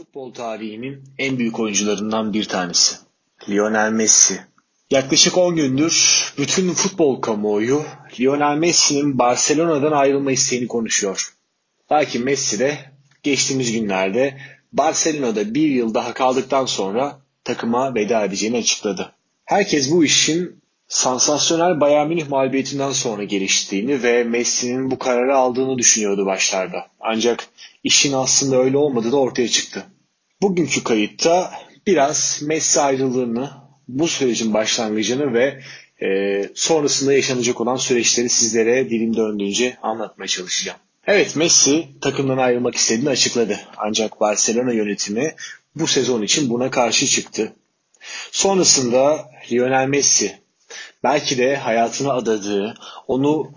futbol tarihinin en büyük oyuncularından bir tanesi. Lionel Messi. Yaklaşık 10 gündür bütün futbol kamuoyu Lionel Messi'nin Barcelona'dan ayrılma isteğini konuşuyor. Belki Messi de geçtiğimiz günlerde Barcelona'da bir yıl daha kaldıktan sonra takıma veda edeceğini açıkladı. Herkes bu işin sansasyonel Bayern Münih mağlubiyetinden sonra geliştiğini ve Messi'nin bu kararı aldığını düşünüyordu başlarda. Ancak işin aslında öyle olmadığı da ortaya çıktı. Bugünkü kayıtta biraz Messi ayrılığını, bu sürecin başlangıcını ve e, sonrasında yaşanacak olan süreçleri sizlere dilim döndüğünce anlatmaya çalışacağım. Evet Messi takımdan ayrılmak istediğini açıkladı. Ancak Barcelona yönetimi bu sezon için buna karşı çıktı. Sonrasında Lionel Messi belki de hayatını adadığı, onu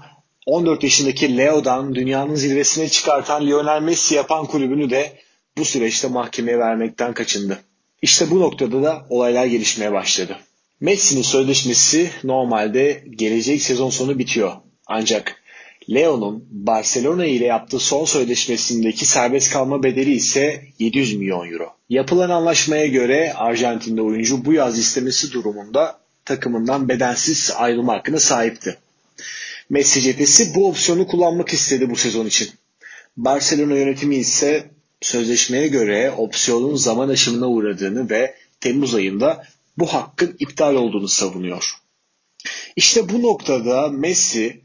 14 yaşındaki Leo'dan dünyanın zirvesine çıkartan Lionel Messi yapan kulübünü de bu süreçte mahkemeye vermekten kaçındı. İşte bu noktada da olaylar gelişmeye başladı. Messi'nin sözleşmesi normalde gelecek sezon sonu bitiyor. Ancak Leo'nun Barcelona ile yaptığı son sözleşmesindeki serbest kalma bedeli ise 700 milyon euro. Yapılan anlaşmaya göre Arjantinli oyuncu bu yaz istemesi durumunda takımından bedensiz ayrılma hakkına sahipti. Messi cephesi bu opsiyonu kullanmak istedi bu sezon için. Barcelona yönetimi ise sözleşmeye göre opsiyonun zaman aşımına uğradığını ve Temmuz ayında bu hakkın iptal olduğunu savunuyor. İşte bu noktada Messi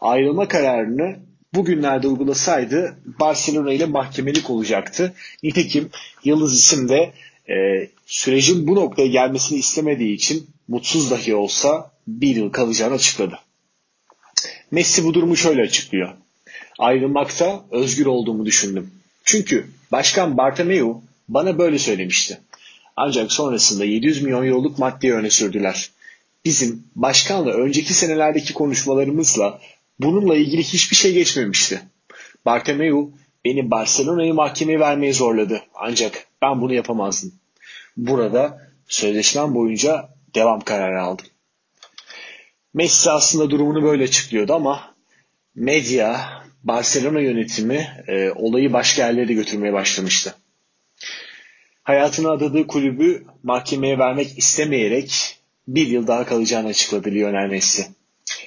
ayrılma kararını bugünlerde uygulasaydı Barcelona ile mahkemelik olacaktı. Nitekim Yıldız isim de e, sürecin bu noktaya gelmesini istemediği için mutsuz dahi olsa bir yıl kalacağını açıkladı. Messi bu durumu şöyle açıklıyor. Ayrılmakta özgür olduğumu düşündüm. Çünkü Başkan Bartomeu bana böyle söylemişti. Ancak sonrasında 700 milyon euroluk maddeyi öne sürdüler. Bizim başkanla önceki senelerdeki konuşmalarımızla bununla ilgili hiçbir şey geçmemişti. Bartomeu beni Barcelona'yı mahkemeye vermeye zorladı. Ancak ben bunu yapamazdım. Burada sözleşmem boyunca devam kararı aldım. Messi aslında durumunu böyle açıklıyordu ama medya, Barcelona yönetimi e, olayı başka yerlere götürmeye başlamıştı. Hayatını adadığı kulübü mahkemeye vermek istemeyerek bir yıl daha kalacağını açıkladı Lionel Messi.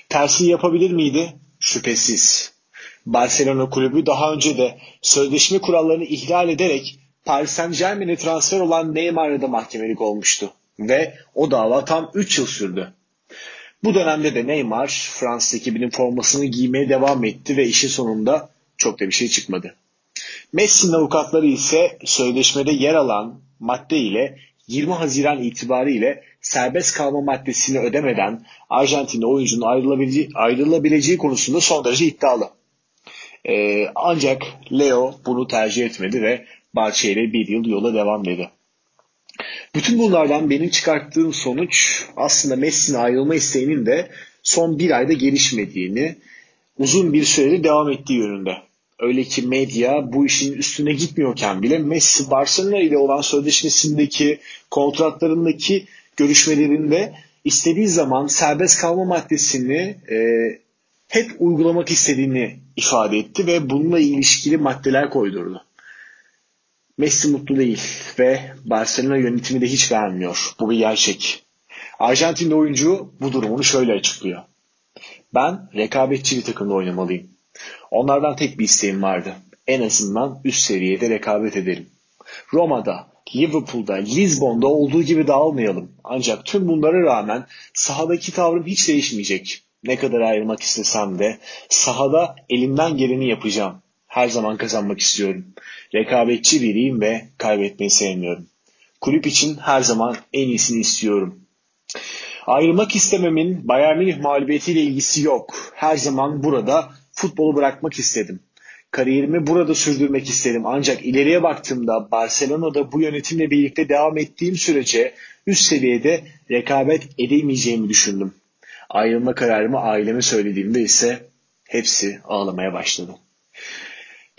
Tersi yapabilir miydi? Şüphesiz. Barcelona kulübü daha önce de sözleşme kurallarını ihlal ederek Paris Saint Germain'e transfer olan Neymar'la da mahkemelik olmuştu. Ve o dava tam 3 yıl sürdü. Bu dönemde de Neymar Fransız ekibinin formasını giymeye devam etti ve işin sonunda çok da bir şey çıkmadı. Messi'nin avukatları ise sözleşmede yer alan madde ile 20 Haziran itibariyle serbest kalma maddesini ödemeden Arjantinli oyuncunun ayrılabileceği, ayrılabileceği konusunda son derece iddialı. Ee, ancak Leo bunu tercih etmedi ve Barça ile bir yıl yola devam dedi. Bütün bunlardan benim çıkarttığım sonuç aslında Messi'nin ayrılma isteğinin de son bir ayda gelişmediğini, uzun bir süredir devam ettiği yönünde. Öyle ki medya bu işin üstüne gitmiyorken bile Messi Barcelona ile olan sözleşmesindeki kontratlarındaki görüşmelerinde istediği zaman serbest kalma maddesini e, hep uygulamak istediğini ifade etti ve bununla ilişkili maddeler koydurdu. Messi mutlu değil ve Barcelona yönetimi de hiç vermiyor. Bu bir gerçek. Arjantinli oyuncu bu durumunu şöyle açıklıyor. Ben rekabetçi bir takımda oynamalıyım. Onlardan tek bir isteğim vardı. En azından üst seviyede rekabet edelim. Roma'da, Liverpool'da, Lisbon'da olduğu gibi dağılmayalım. Ancak tüm bunlara rağmen sahadaki tavrım hiç değişmeyecek. Ne kadar ayrılmak istesem de sahada elimden geleni yapacağım. Her zaman kazanmak istiyorum. Rekabetçi biriyim ve kaybetmeyi sevmiyorum. Kulüp için her zaman en iyisini istiyorum. Ayrılmak istememin Bayern Münih mağlubiyetiyle ilgisi yok. Her zaman burada futbolu bırakmak istedim. Kariyerimi burada sürdürmek istedim. Ancak ileriye baktığımda Barcelona'da bu yönetimle birlikte devam ettiğim sürece üst seviyede rekabet edemeyeceğimi düşündüm. Ayrılma kararımı aileme söylediğimde ise hepsi ağlamaya başladı.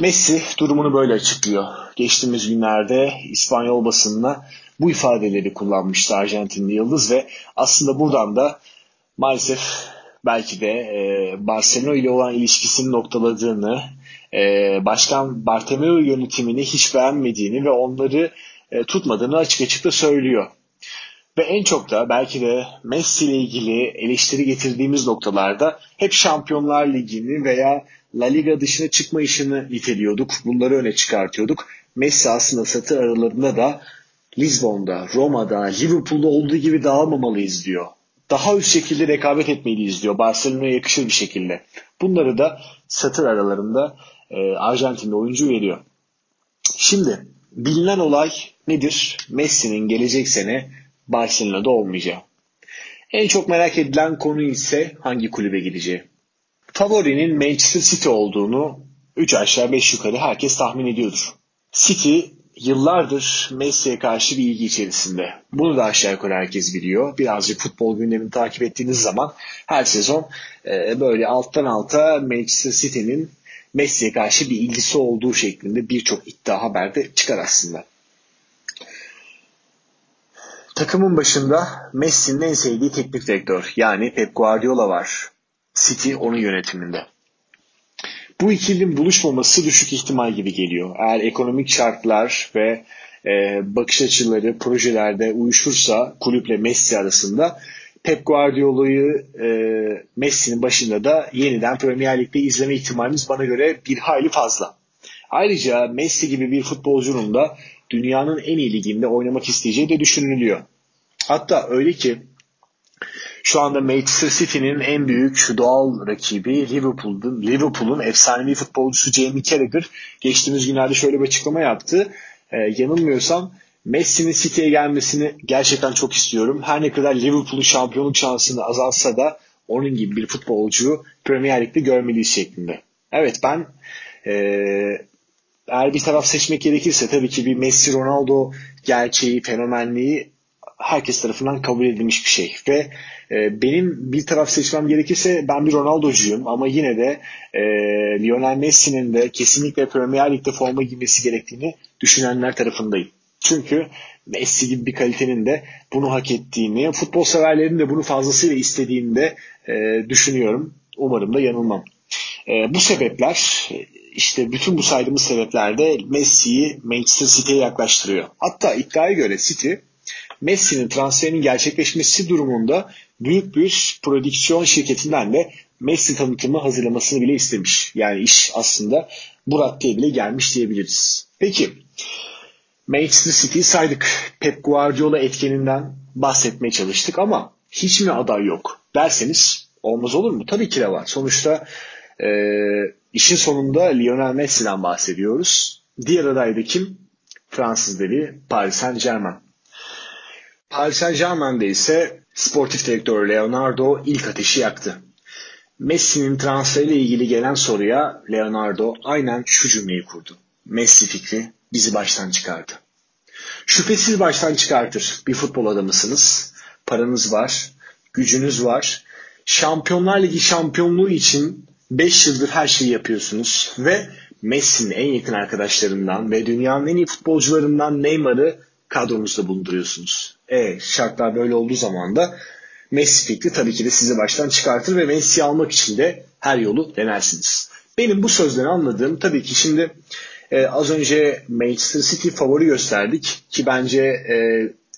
Messi durumunu böyle açıklıyor. Geçtiğimiz günlerde İspanyol basınına bu ifadeleri kullanmıştı Arjantinli Yıldız ve aslında buradan da maalesef belki de e, Barcelona ile olan ilişkisini noktaladığını, e, Başkan Bartomeu yönetimini hiç beğenmediğini ve onları e, tutmadığını açık açık da söylüyor. Ve en çok da belki de Messi ile ilgili eleştiri getirdiğimiz noktalarda hep Şampiyonlar Ligi'ni veya La Liga dışına çıkma işini niteliyorduk. Bunları öne çıkartıyorduk. Messi aslında satır aralarında da Lisbon'da, Roma'da, Liverpool'da olduğu gibi dağılmamalıyız diyor. Daha üst şekilde rekabet etmeliyiz diyor. Barcelona'ya yakışır bir şekilde. Bunları da satır aralarında e, Arjantinli oyuncu veriyor. Şimdi bilinen olay nedir? Messi'nin gelecek sene Barcelona'da olmayacağı. En çok merak edilen konu ise hangi kulübe gideceği. Favorinin Manchester City olduğunu 3 aşağı 5 yukarı herkes tahmin ediyordur. City yıllardır Messi'ye karşı bir ilgi içerisinde. Bunu da aşağı yukarı herkes biliyor. Birazcık futbol gündemini takip ettiğiniz zaman her sezon e, böyle alttan alta Manchester City'nin Messi'ye karşı bir ilgisi olduğu şeklinde birçok iddia haberde çıkar aslında. Takımın başında Messi'nin en sevdiği teknik direktör yani Pep Guardiola var. City onun yönetiminde. Bu ikilinin buluşmaması düşük ihtimal gibi geliyor. Eğer ekonomik şartlar ve e, bakış açıları projelerde uyuşursa kulüple Messi arasında Pep Guardiola'yı e, Messi'nin başında da yeniden Premier Lig'de izleme ihtimaliniz bana göre bir hayli fazla. Ayrıca Messi gibi bir futbolcunun da dünyanın en iyi liginde oynamak isteyeceği de düşünülüyor. Hatta öyle ki şu anda Manchester City'nin en büyük doğal rakibi Liverpool'un Liverpool'un efsanevi futbolcusu Jamie Carragher geçtiğimiz günlerde şöyle bir açıklama yaptı. Ee, yanılmıyorsam Messi'nin City'ye gelmesini gerçekten çok istiyorum. Her ne kadar Liverpool'un şampiyonluk şansını azalsa da onun gibi bir futbolcuyu Premier Lig'de görmeliyiz şeklinde. Evet ben e, eğer bir taraf seçmek gerekirse tabii ki bir Messi Ronaldo gerçeği, fenomenliği herkes tarafından kabul edilmiş bir şey. Ve e, benim bir taraf seçmem gerekirse ben bir Ronaldo'cuyum ama yine de e, Lionel Messi'nin de kesinlikle Premier Lig'de forma giymesi gerektiğini düşünenler tarafındayım. Çünkü Messi gibi bir kalitenin de bunu hak ettiğini, futbol severlerin de bunu fazlasıyla istediğini de e, düşünüyorum. Umarım da yanılmam. E, bu sebepler işte bütün bu saydığımız sebeplerde Messi'yi Manchester City'ye yaklaştırıyor. Hatta iddiaya göre City Messi'nin transferinin gerçekleşmesi durumunda büyük bir prodüksiyon şirketinden de Messi tanıtımı hazırlamasını bile istemiş. Yani iş aslında bu raddeye bile gelmiş diyebiliriz. Peki Manchester City'yi saydık. Pep Guardiola etkeninden bahsetmeye çalıştık ama hiç mi aday yok derseniz olmaz olur mu? Tabii ki de var. Sonuçta e, işin sonunda Lionel Messi'den bahsediyoruz. Diğer aday da kim? Fransız devi Paris Saint Germain. Paris Saint Germain'de ise sportif direktör Leonardo ilk ateşi yaktı. Messi'nin transferiyle ilgili gelen soruya Leonardo aynen şu cümleyi kurdu. Messi fikri bizi baştan çıkardı. Şüphesiz baştan çıkartır. Bir futbol adamısınız. Paranız var. Gücünüz var. Şampiyonlar Ligi şampiyonluğu için 5 yıldır her şeyi yapıyorsunuz ve Messi'nin en yakın arkadaşlarından ve dünyanın en iyi futbolcularından Neymar'ı kadronuzda bulunduruyorsunuz. E şartlar böyle olduğu zaman da Messi fikri tabii ki de sizi baştan çıkartır ve Messi'yi almak için de her yolu denersiniz. Benim bu sözden anladığım tabii ki şimdi e, az önce Manchester City favori gösterdik ki bence e,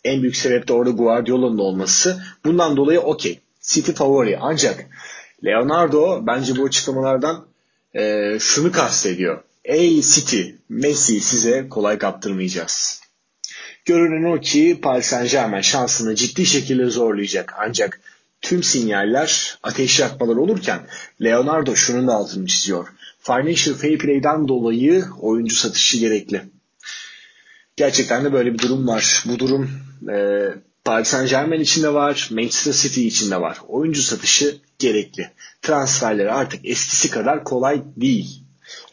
en büyük sebep de orada Guardiola'nın olması. Bundan dolayı okey. City favori. Ancak Leonardo bence bu açıklamalardan e, şunu kastediyor. Ey City, Messi size kolay kaptırmayacağız. Görünen o ki Paris Saint Germain şansını ciddi şekilde zorlayacak. Ancak tüm sinyaller ateş yakmalar olurken Leonardo şunun da altını çiziyor. Financial Fair Play'den dolayı oyuncu satışı gerekli. Gerçekten de böyle bir durum var. Bu durum e, Paris Saint Germain için de var, Manchester City için de var. Oyuncu satışı gerekli. Transferleri artık eskisi kadar kolay değil.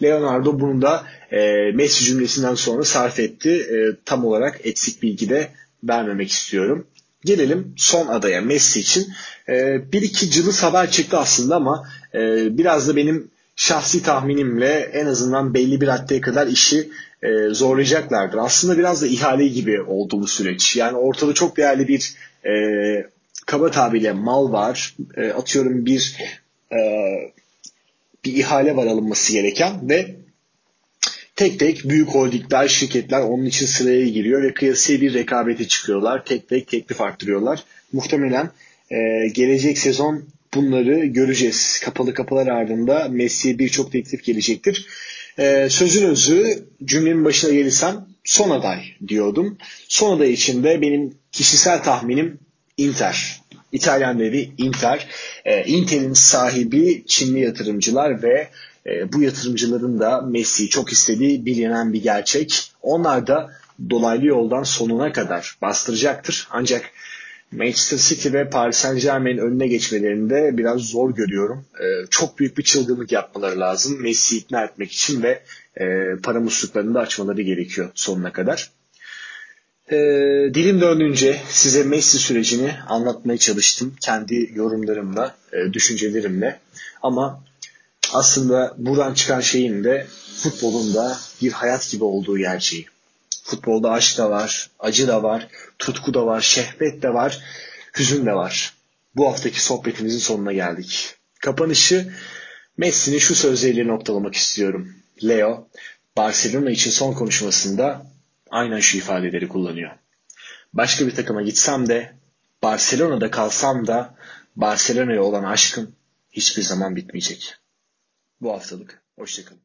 Leonardo bunu da e, Messi cümlesinden sonra sarf etti. E, tam olarak eksik bilgi de vermemek istiyorum. Gelelim son adaya Messi için. E, bir iki cılız haber çıktı aslında ama e, biraz da benim şahsi tahminimle en azından belli bir raddeye kadar işi e, zorlayacaklardır. Aslında biraz da ihale gibi oldu bu süreç. Yani ortada çok değerli bir e, kaba tabirle mal var. E, atıyorum bir e, bir ihale var alınması gereken ve tek tek büyük holdingler, şirketler onun için sıraya giriyor ve kıyasıya bir rekabete çıkıyorlar. Tek tek teklif arttırıyorlar. Muhtemelen e, gelecek sezon bunları göreceğiz. Kapalı kapılar ardında Messi'ye birçok teklif gelecektir. E, sözün özü cümlenin başına gelirsem son aday diyordum. Son aday içinde benim kişisel tahminim Inter. İtalyan devi Inter. E, Inter'in sahibi Çinli yatırımcılar ve e, bu yatırımcıların da Messi'yi çok istediği bilinen bir gerçek. Onlar da dolaylı yoldan sonuna kadar bastıracaktır. Ancak Manchester City ve Paris Saint Germain'in önüne geçmelerinde biraz zor görüyorum. E, çok büyük bir çılgınlık yapmaları lazım Messi'yi ikna etmek için ve e, para musluklarını da açmaları gerekiyor sonuna kadar. E, dilim döndüğünce size Messi sürecini anlatmaya çalıştım. Kendi yorumlarımla, e, düşüncelerimle. Ama aslında buradan çıkan şeyin de futbolun da bir hayat gibi olduğu gerçeği. Futbolda aşk da var, acı da var, tutku da var, şehvet de var, hüzün de var. Bu haftaki sohbetimizin sonuna geldik. Kapanışı Messi'nin şu sözleriyle noktalamak istiyorum. Leo, Barcelona için son konuşmasında aynen şu ifadeleri kullanıyor. Başka bir takıma gitsem de, Barcelona'da kalsam da Barcelona'ya olan aşkım hiçbir zaman bitmeyecek. Bu haftalık. Hoşçakalın.